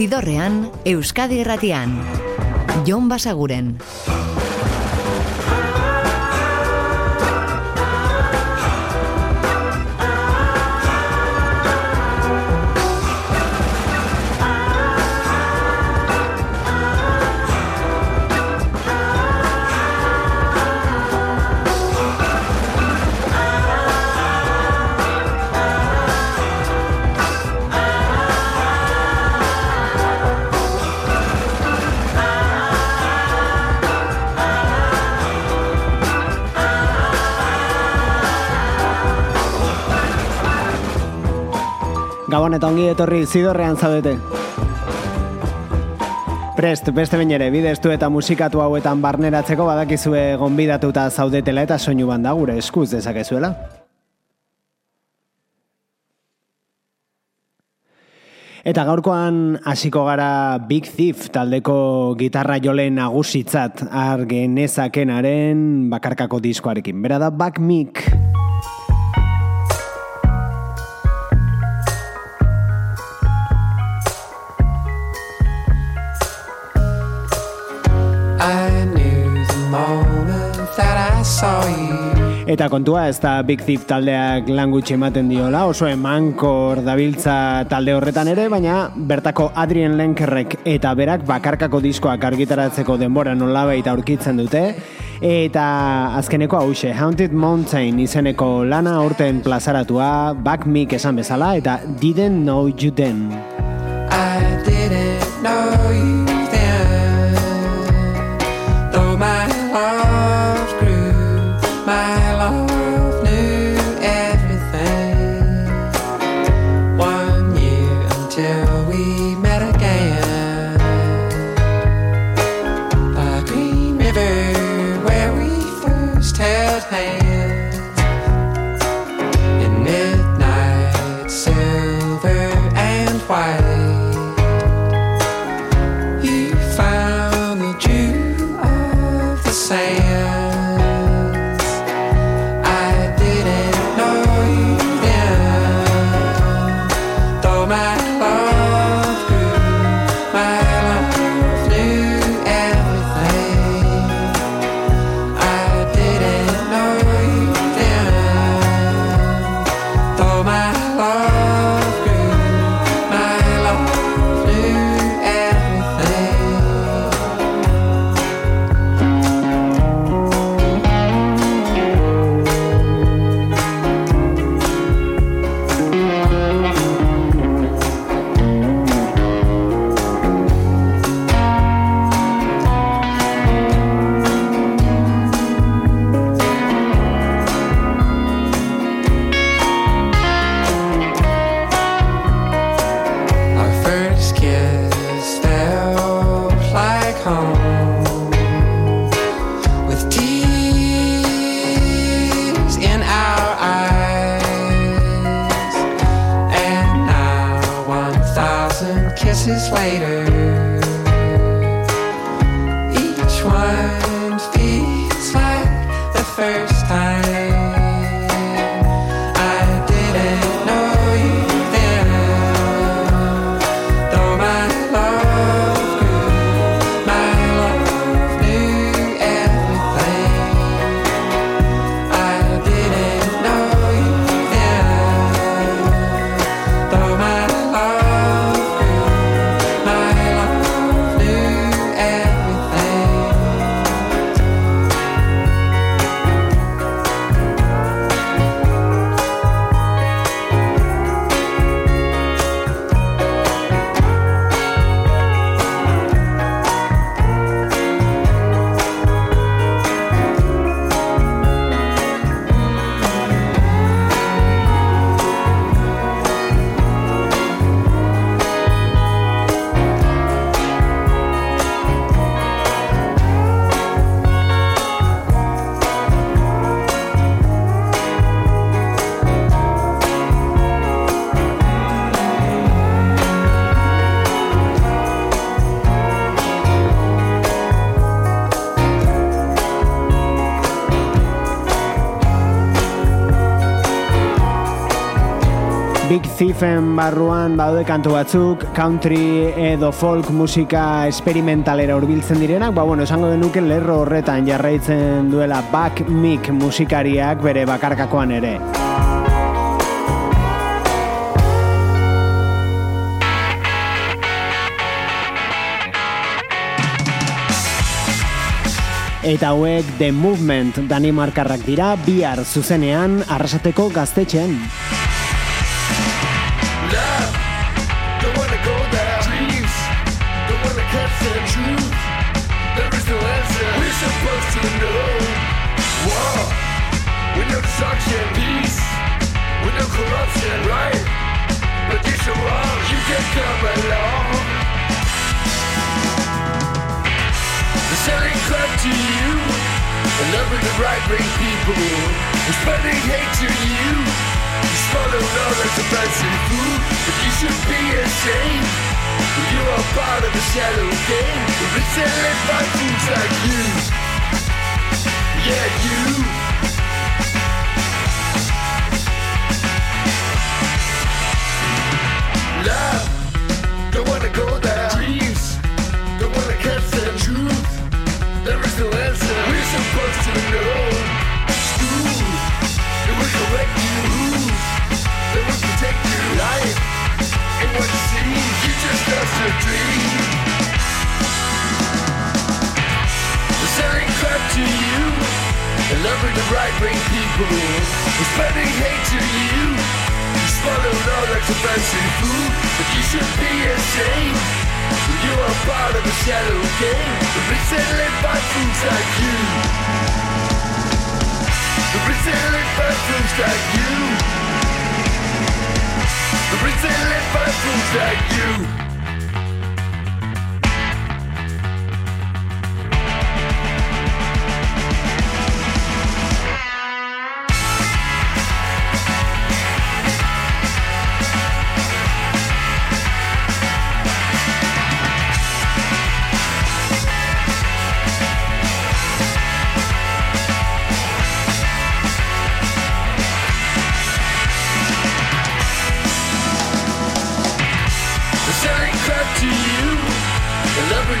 Zidorrean, Euskadi Erratian. Jon Basaguren. Gabon eta ongi etorri zidorrean zaudete. Prest, beste bain ere, bideztu eta musikatu hauetan barneratzeko badakizue gonbidatuta zaudetela eta soinu banda gure eskuz dezakezuela. Eta gaurkoan hasiko gara Big Thief taldeko gitarra jole nagusitzat argenezakenaren bakarkako diskoarekin. Bera da Back Mick. Eta kontua ez da Big Thief taldeak lan gutxi ematen diola, oso emankor dabiltza talde horretan ere, baina bertako Adrien Lenkerrek eta berak bakarkako diskoak argitaratzeko denbora nolabait aurkitzen dute, eta azkeneko hause, Haunted Mountain izeneko lana urten plazaratua, Back Mick esan bezala, eta Didn't Know You Then. I didn't know you Big Thiefen barruan badaude kantu batzuk, country edo folk musika esperimentalera hurbiltzen direnak, ba bueno, esango denuke lerro horretan jarraitzen duela back mic musikariak bere bakarkakoan ere. Eta hauek The Movement Danimarkarrak dira bihar zuzenean arrasateko gaztetxean. Destruction, peace, with no corruption, right? But this are wrong, you can come along. The selling crap to you, and loving the right brain people, and spreading hate to you. You swallow all that's offensive food, but you should be ashamed. You are part of the shallow game, it's selling by fools like you. Yeah, you. Don't wanna go. Dreams. Don't wanna catch the truth. There is no answer. We're supposed to know. School. Will correct you. Will protect you. Life what you just dream. Selling crap to you. And loving the right brain people. Spreading hate to you swallowed all some fancy food But you should be ashamed You are part of the shadow game. Represented by fools like you. Represented by fools like you. Represented by fools like you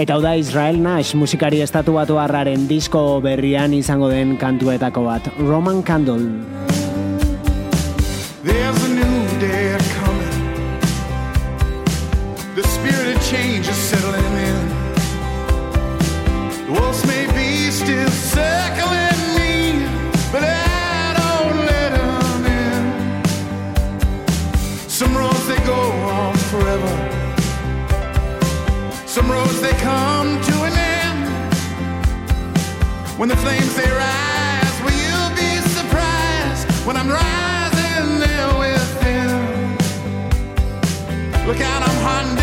Eta hau da Israel Nash musikari estatu batu harraren disko berrian izango den kantuetako bat. Roman Candle. When the flames they rise, will you be surprised when I'm rising there with them? Look out, I'm hot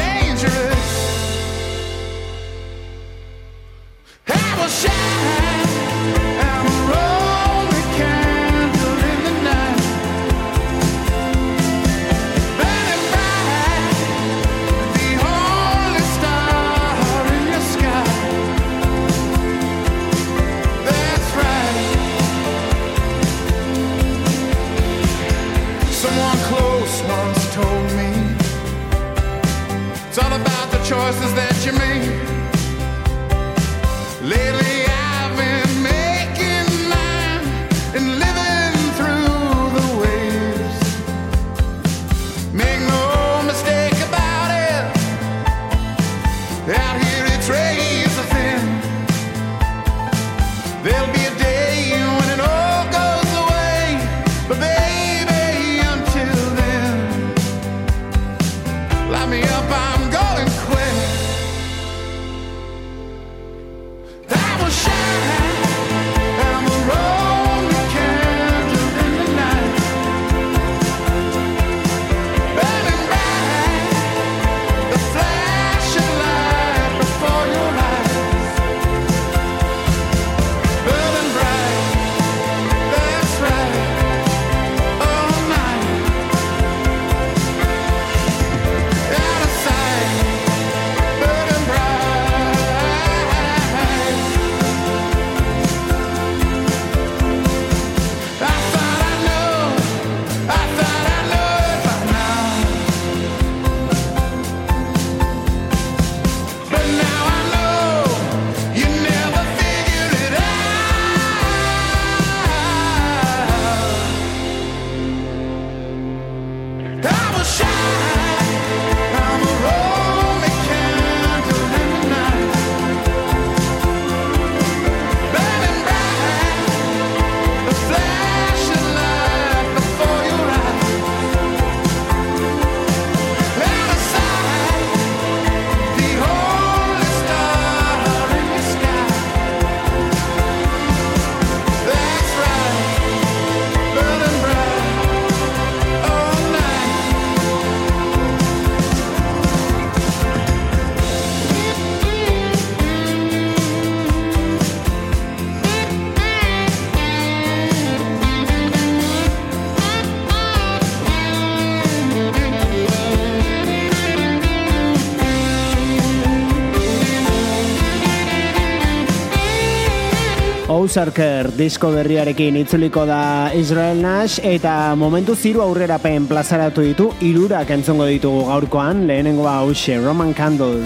Ozarker disko berriarekin itzuliko da Israel Nash eta momentu ziru aurrerapen plazaratu ditu irurak entzongo ditugu gaurkoan lehenengo hause Roman Candle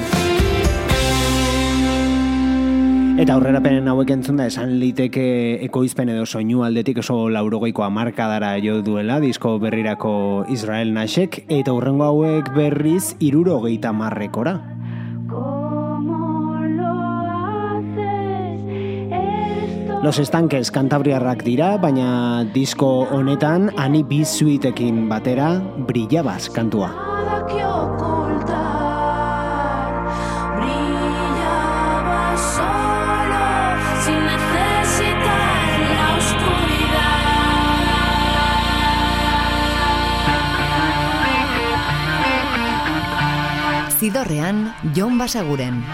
Eta aurrerapen hauek entzun da esan liteke ekoizpen edo soinu aldetik oso laurogeikoa markadara jo duela disko berrirako Israel Nashek eta hurrengo hauek berriz irurogeita marrekora. Los estanques kantabriarrak dira, baina disko honetan ani bizuitekin batera brillabaz kantua. Zidorrean, Jon Basaguren.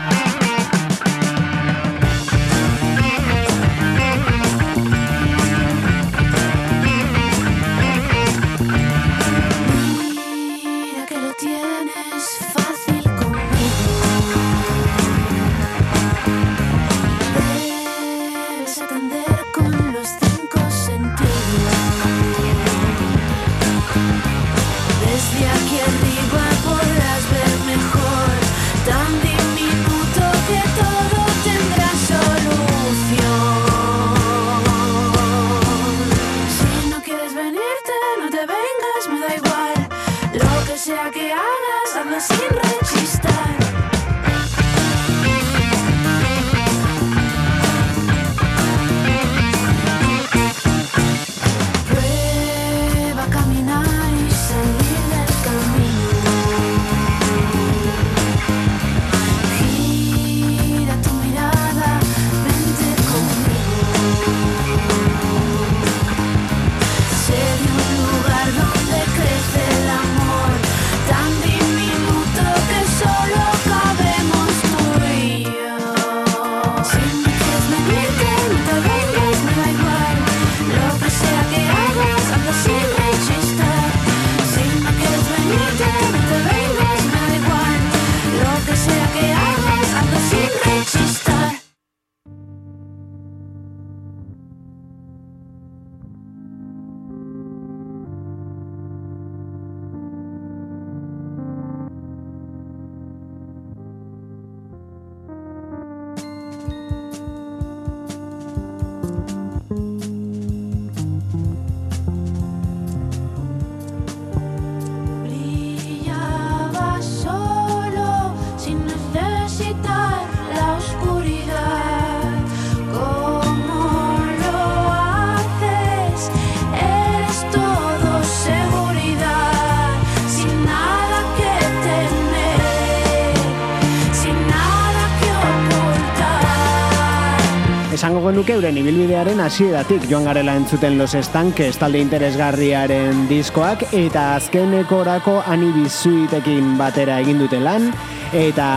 Genuke euren ibilbidearen hasieratik joan garela entzuten los estankes talde interesgarriaren diskoak eta azkenekorako anibizuitekin batera egin dute lan eta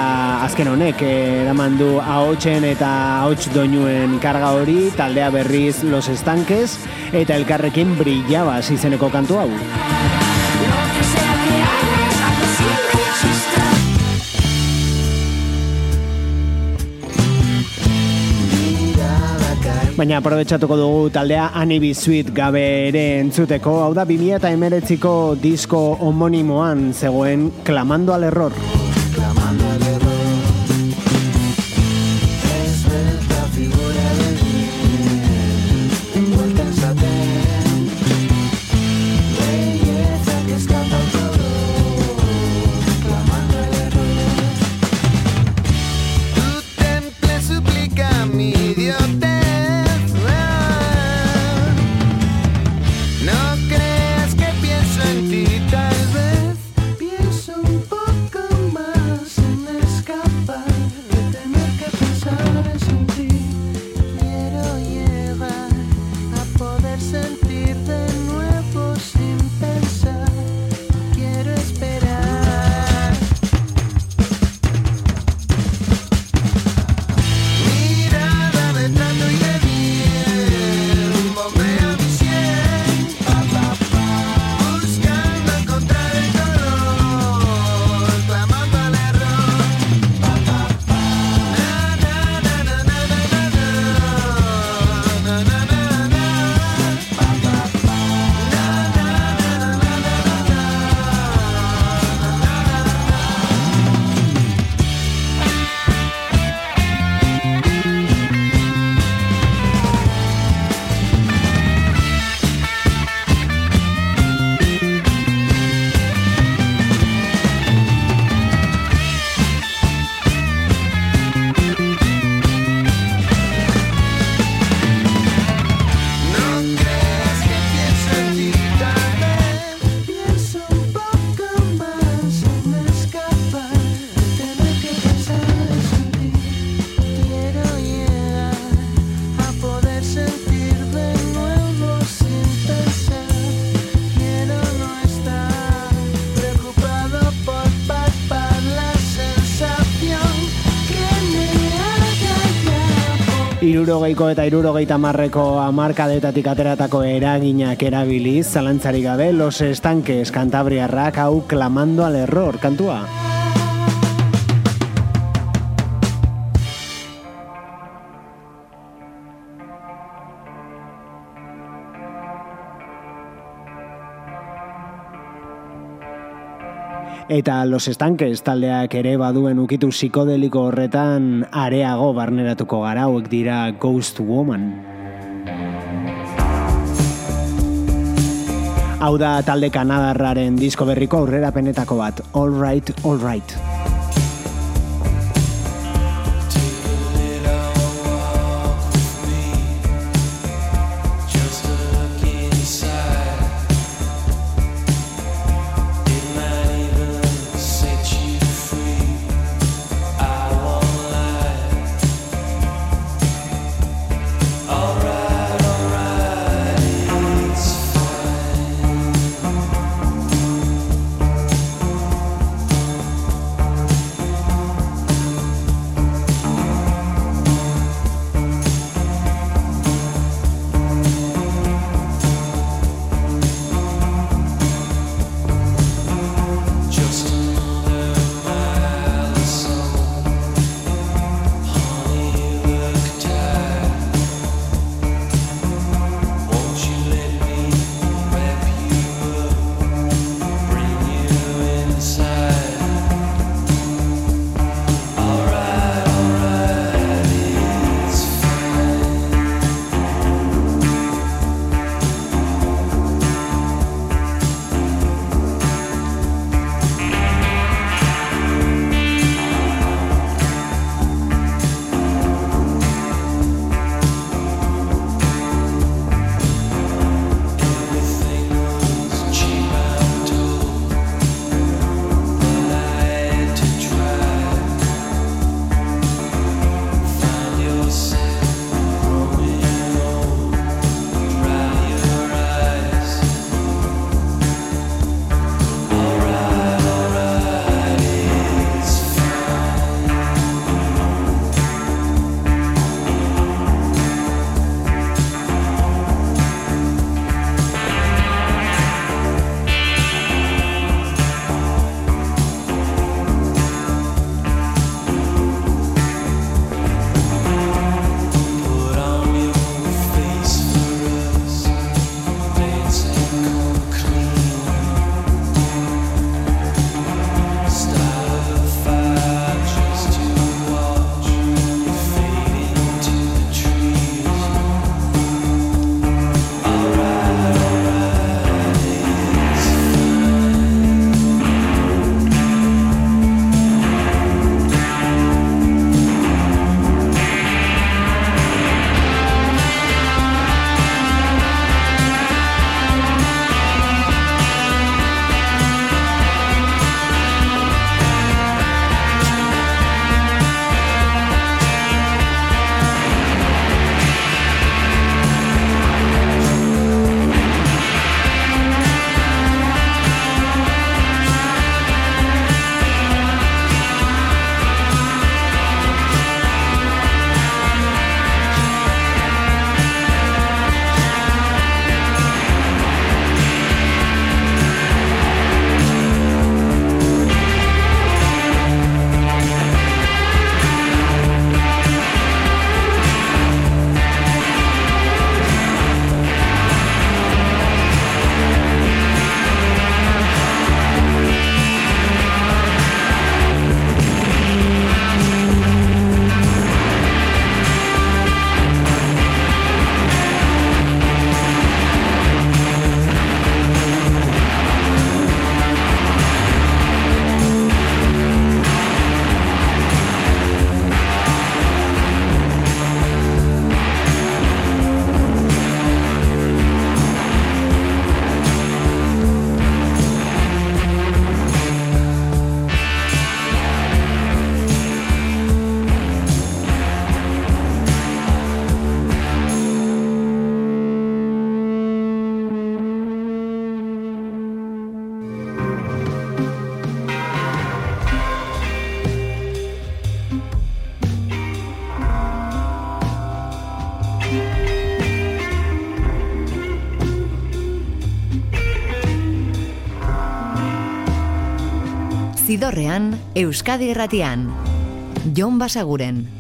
azken honek eraman du ahotsen eta ahots doinuen karga hori taldea berriz los estankes eta elkarrekin brillabaz izeneko kantu hau. Baina aprobetsatuko dugu taldea Anibi Sweet gabe ere entzuteko, hau da 2000 eta emeretziko disko homonimoan zegoen Klamando al Error. Irurogeiko eta irurogeita marreko amarkadetatik ateratako eraginak erabiliz, zalantzarik gabe, los estanques kantabriarrak hau klamando al error, kantua. Eta Los Estanques taldeak ere baduen ukitu psikodeliko horretan areago barneratuko gara hauek dira Ghost Woman. Hau da talde kanadarraren disko berriko aurrera penetako bat, All Right, All Right. Zidorrean, Euskadi Erratian. Jon Basaguren.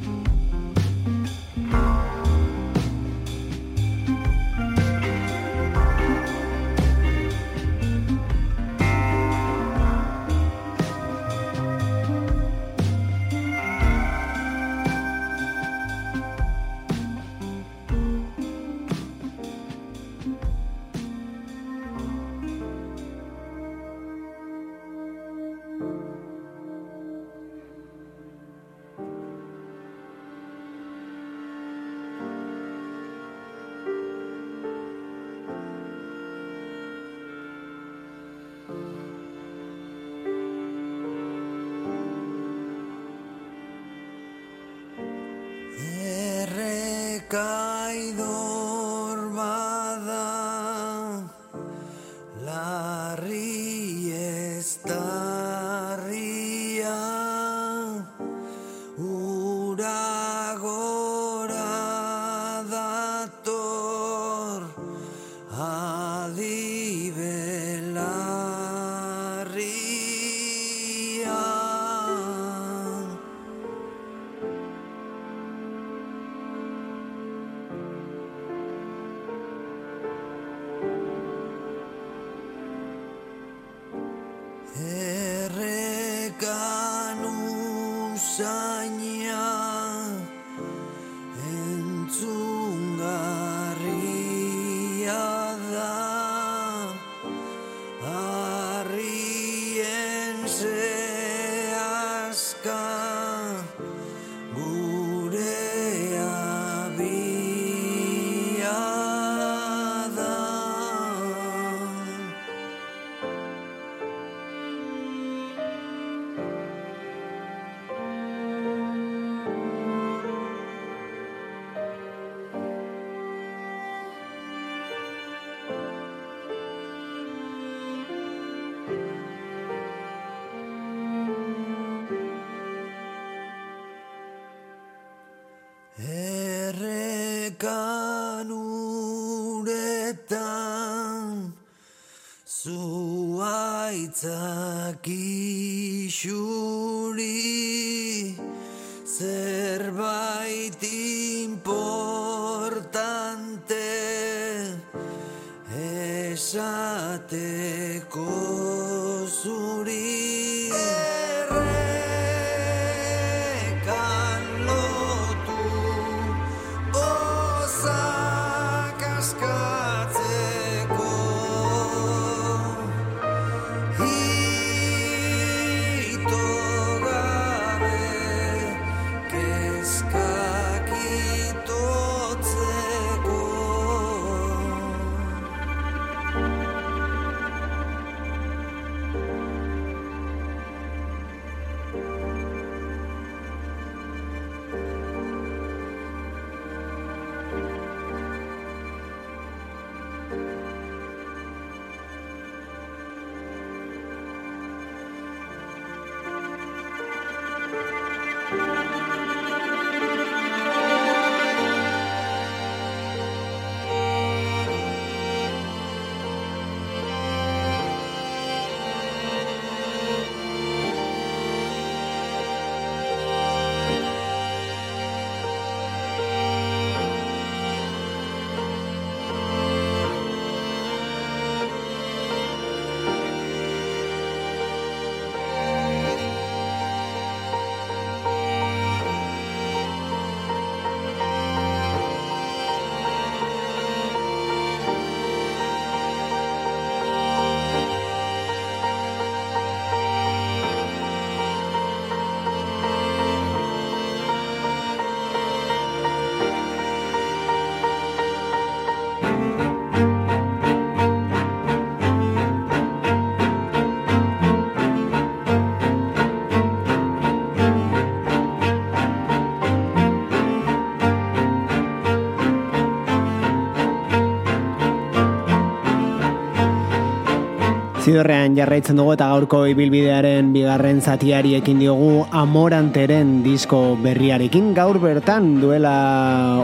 Zidorrean jarraitzen dugu eta gaurko ibilbidearen bigarren zatiari ekin diogu amoranteren disko berriarekin gaur bertan duela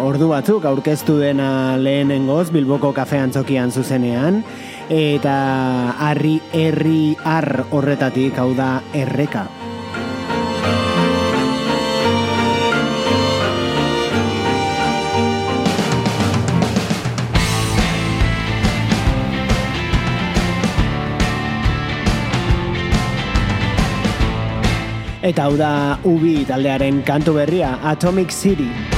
ordu batzuk aurkeztu dena lehenengoz Bilboko kafean txokian zuzenean eta harri herri ar horretatik hau da erreka. Eta hau da Ubi taldearen kantu berria Atomic City.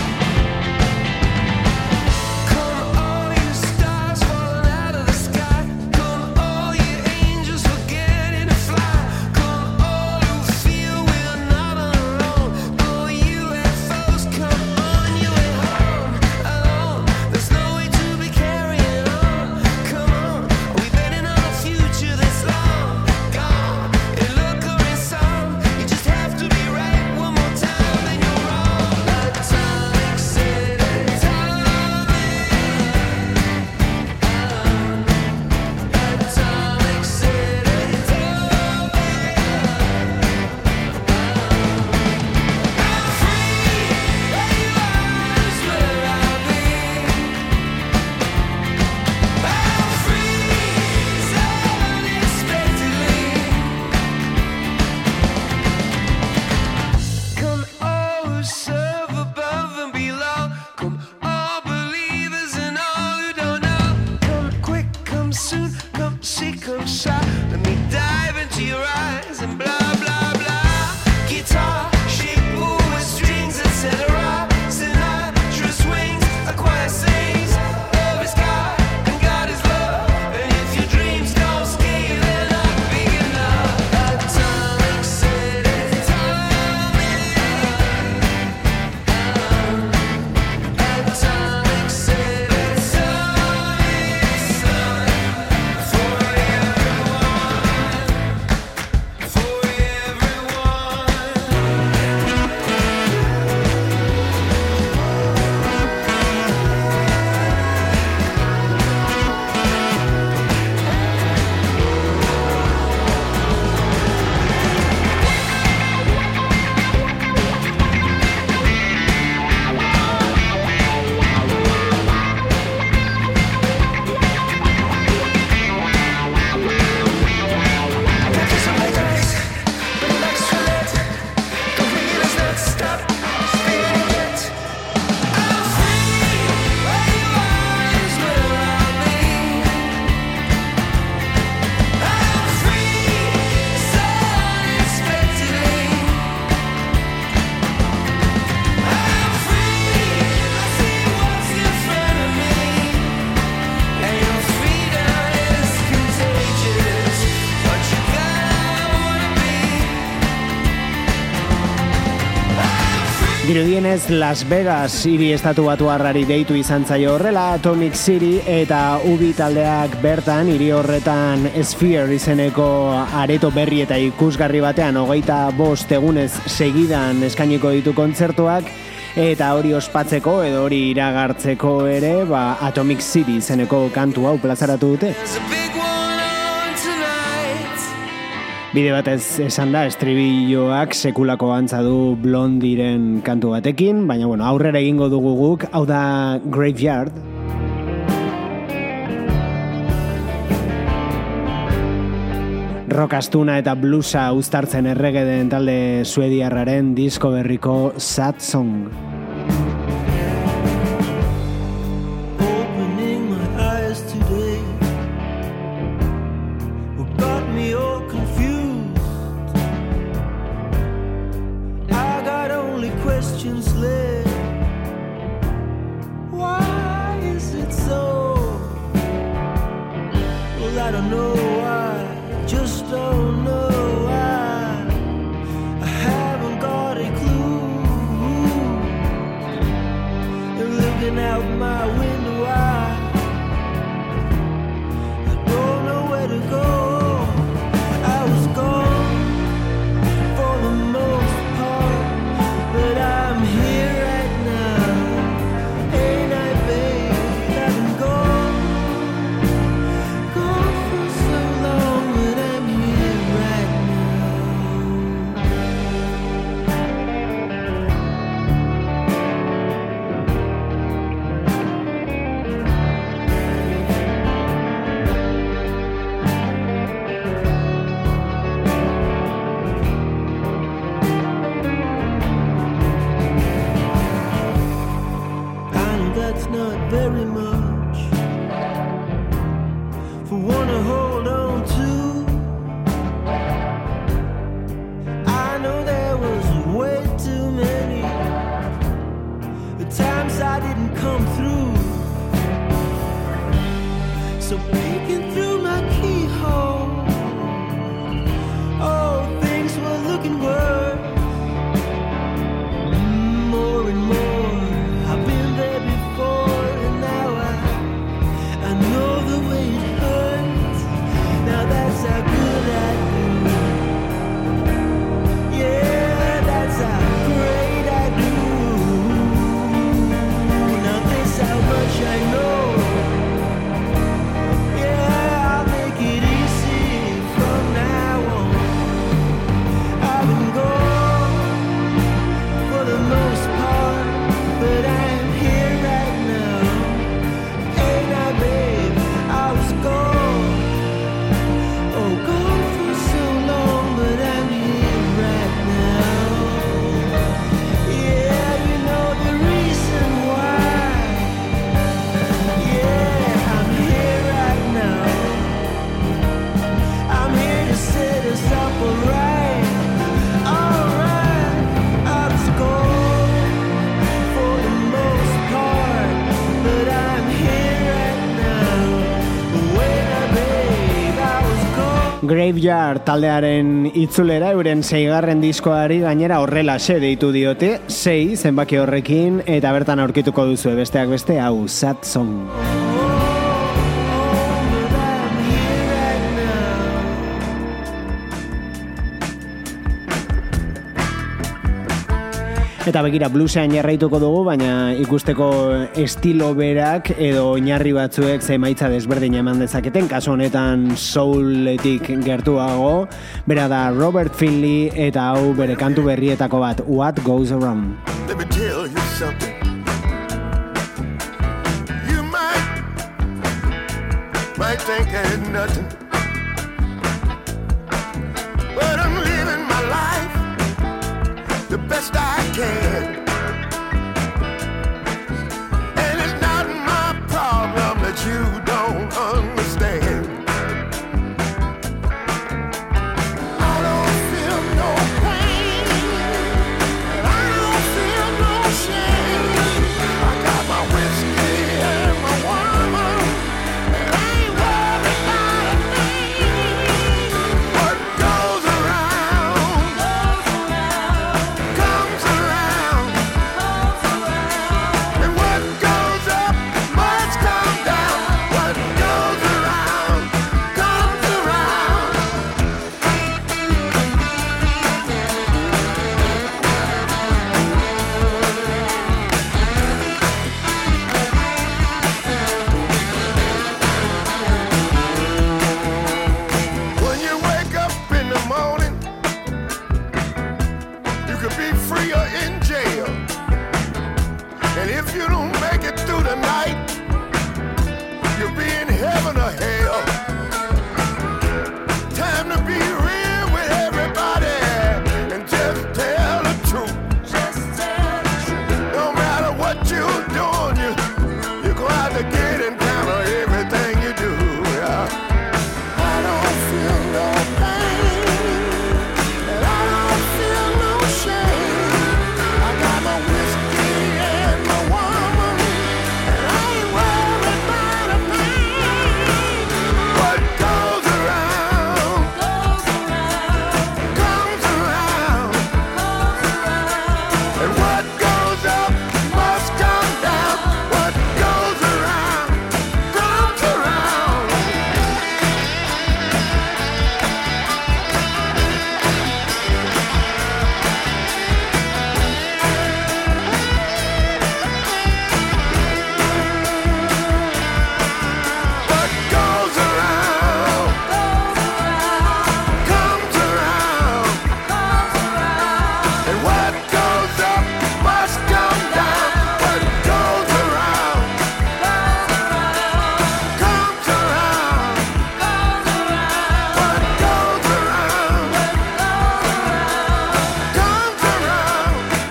Dirudienez Las Vegas hiri estatu batu harrari deitu izan zaio horrela Atomic City eta Ubi taldeak bertan hiri horretan Sphere izeneko areto berri eta ikusgarri batean hogeita bost egunez segidan eskainiko ditu kontzertuak eta hori ospatzeko edo hori iragartzeko ere ba, Atomic City izeneko kantu hau plazaratu dute. Bide batez esan da, estribilloak sekulako antza du blondiren kantu batekin, baina bueno, aurrera egingo dugu guk, hau da Graveyard. Rockastuna eta bluesa uztartzen errege den talde suediarraren disko berriko Sad Song. Graveyard taldearen itzulera euren zeigarren diskoari gainera horrela se deitu diote, sei zenbaki horrekin eta bertan aurkituko duzu besteak beste hau Sad Song. Eta begira bluesean jarraituko dugu, baina ikusteko estilo berak edo oinarri batzuek zemaitza desberdin eman dezaketen, kasu honetan souletik gertuago, bera da Robert Finley eta hau bere kantu berrietako bat, What Goes Around. Let me tell you something. Might, think ain't nothing. can.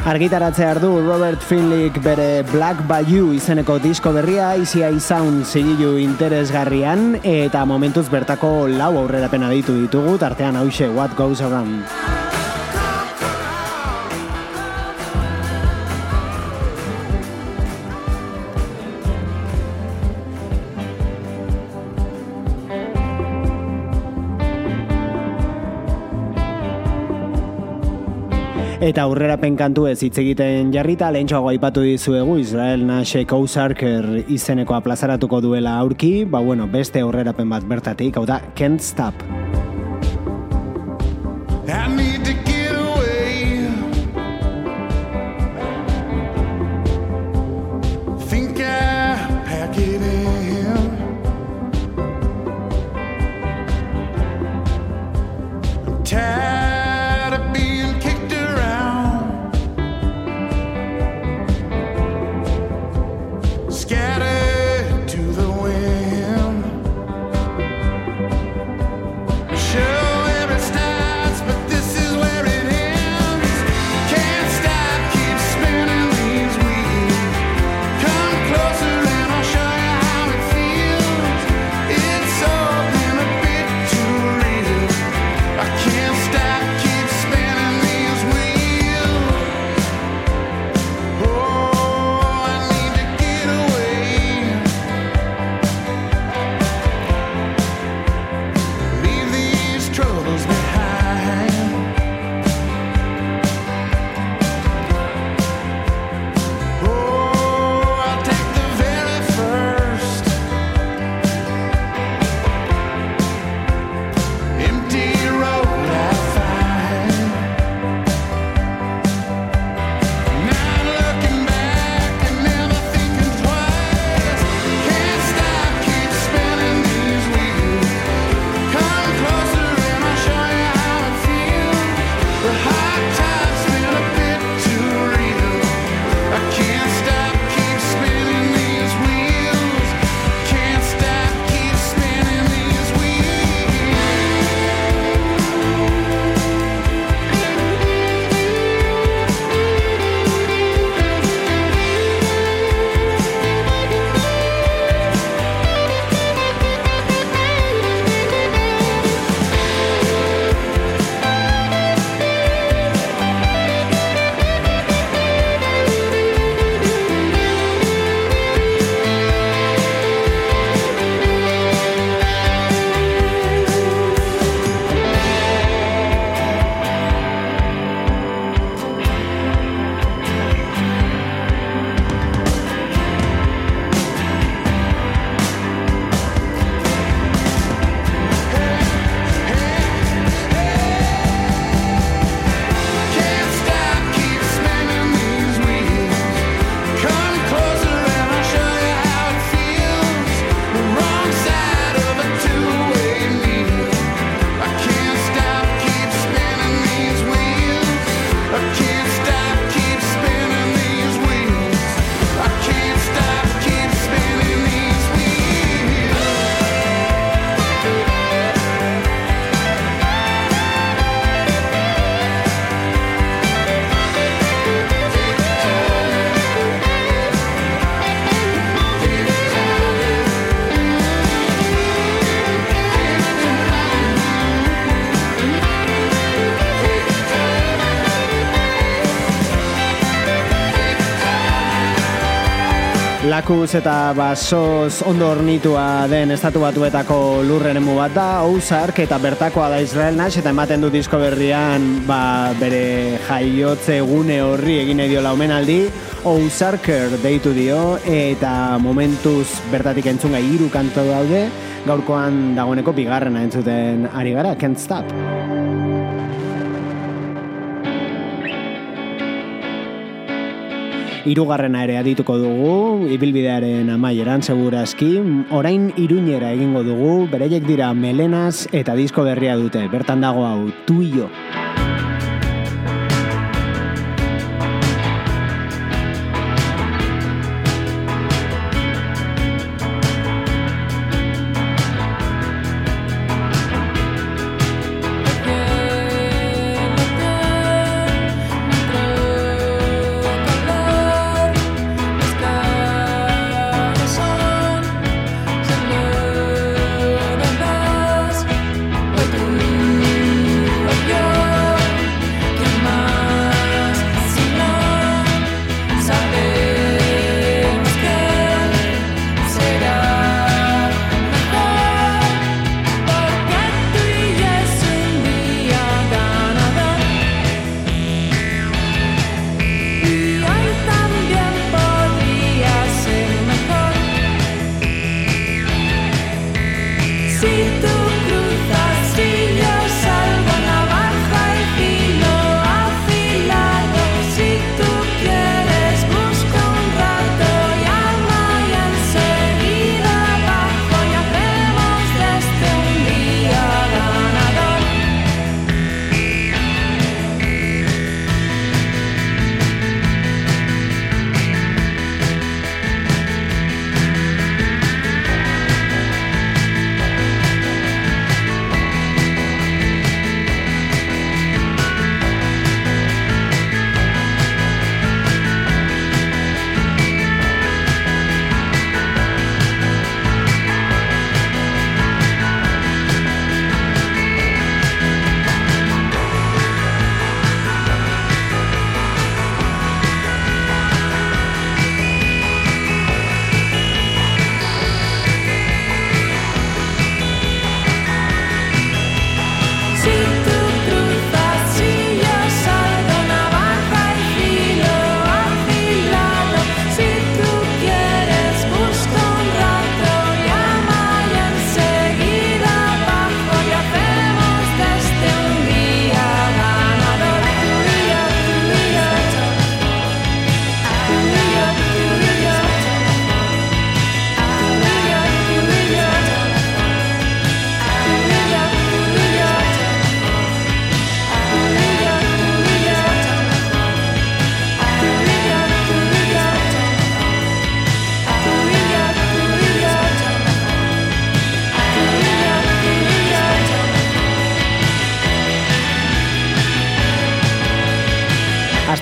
Argitaratzea ardu Robert Finlick bere Black Bayou izeneko disko berria Eye Sound zigilu interesgarrian eta momentuz bertako lau aurrerapena ditu ditugu tartean hause What Goes Around. Eta aurrera penkantu ez hitz egiten jarrita, lehen txago aipatu dizuegu, Israel Nashek Ozarker izeneko aplazaratuko duela aurki, ba bueno, beste aurrera bat bertatik, hau da, Can't Stop. Lakuz eta basoz ondo ornitua den estatu batuetako lurren emu bat da, Ouzark eta bertakoa da Israel Nash eta ematen du disko berrian ba, bere jaiotze gune horri egin edio laumen aldi, Ouzarker deitu dio eta momentuz bertatik entzunga hiru kanto daude, gaurkoan dagoeneko bigarrena entzuten ari gara, Can't Stop. Hirugarrena ere adituko dugu, ibilbidearen amaieran segurazki, orain iruñera egingo dugu, bereiek dira melenas eta disko berria dute, bertan dago hau, tuio.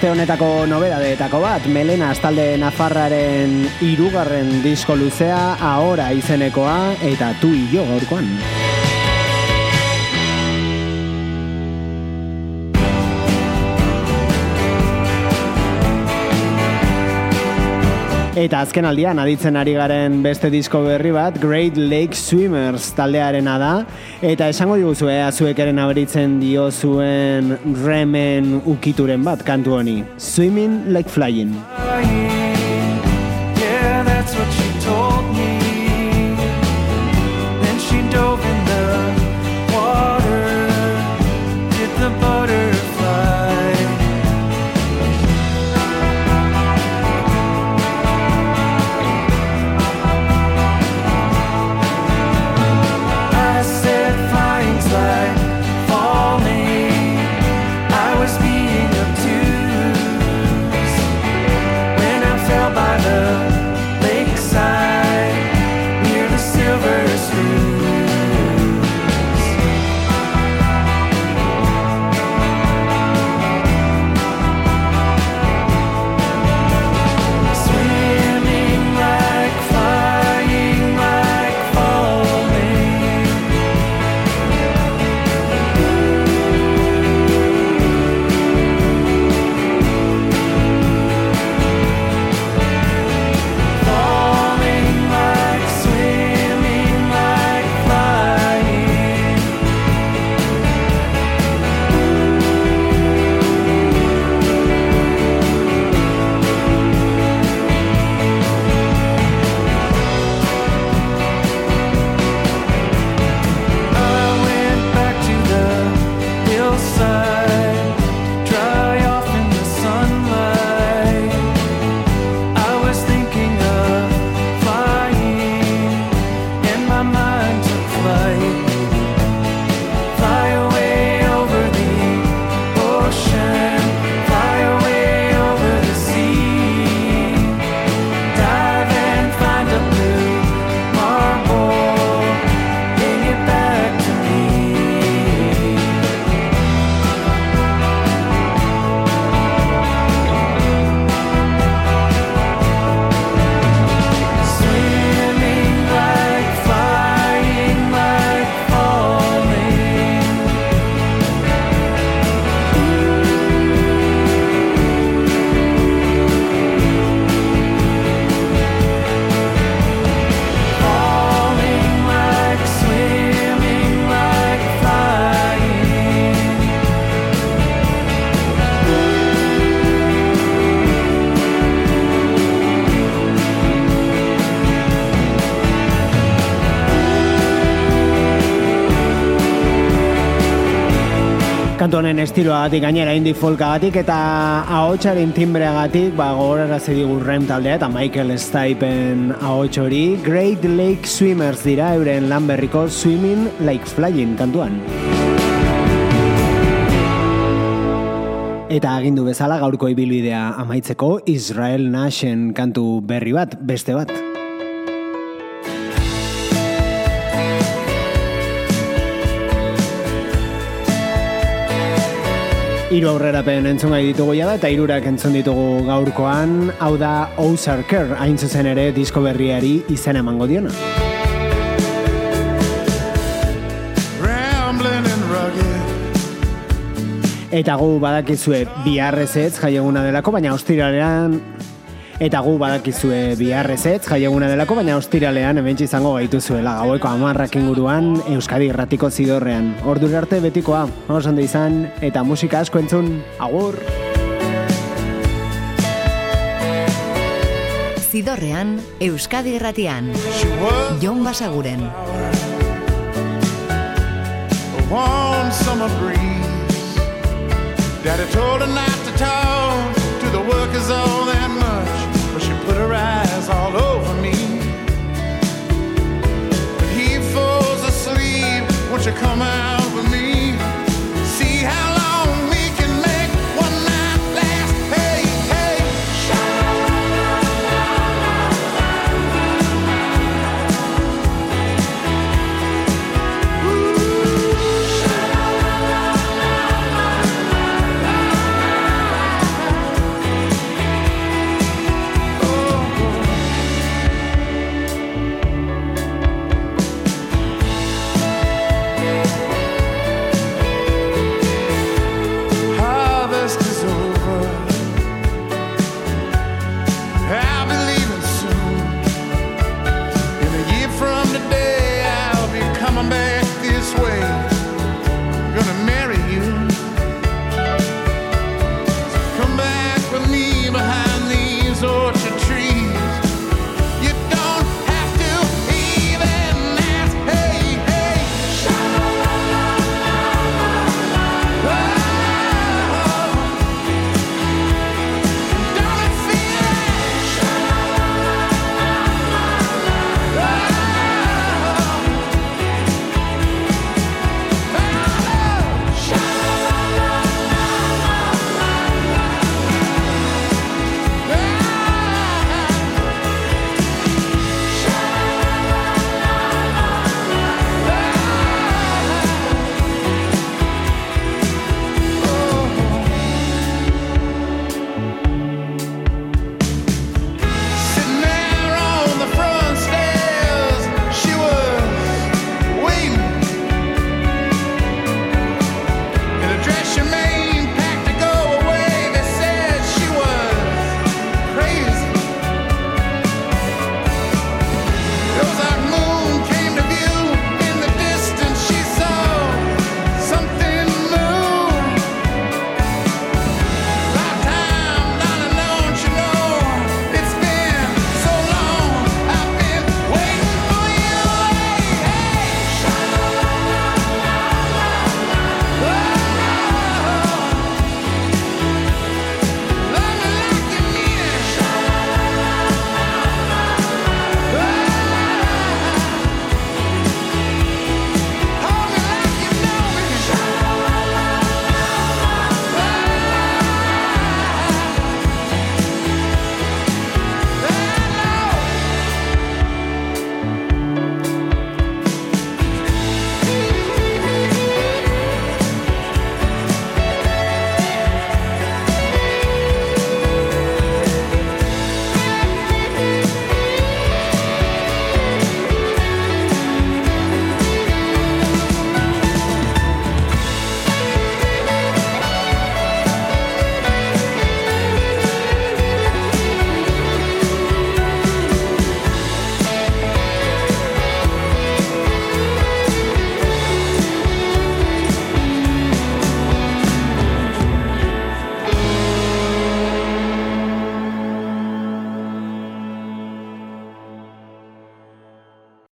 Aste honetako nobedadeetako bat, Melena talde Nafarraren irugarren disko luzea, ahora izenekoa, eta tu i jo gaurkoan. Eta azken aldian aditzen ari garen beste disko berri bat Great Lake Swimmers taldearena da. Eta esango diguzu ea zuekeren aberitzen dio zuen remen ukituren bat kantu honi. Swimming Like Flying kantu honen estiloagatik gainera indie folkagatik eta ahotsaren timbreagatik ba gogorara digu rem taldea eta Michael Stipen ahots hori Great Lake Swimmers dira euren lan berriko Swimming Like Flying kantuan. Eta agindu bezala gaurko ibilbidea amaitzeko Israel Nashen kantu berri bat, beste bat. Hiru aurrerapen entzun gai ditugu ja da eta hirurak entzun ditugu gaurkoan, hau da Ozarker, hain zuzen ere disko berriari izen emango diona. Eta gu badakizue biharrezetz jaieguna delako, baina ostiralean Eta gu badakizue biharrezetz, jaieguna delako, baina ostiralean hemen izango gaitu zuela, gaueko amarrak inguruan Euskadi Irratiko zidorrean. Ordu arte betikoa, oso izan, eta musika asko entzun, agur! Zidorrean, Euskadi Irratian, Jon Basaguren. warm summer breeze Daddy told her not to talk to the workers all that much eyes all over me. He falls asleep, won't you come out?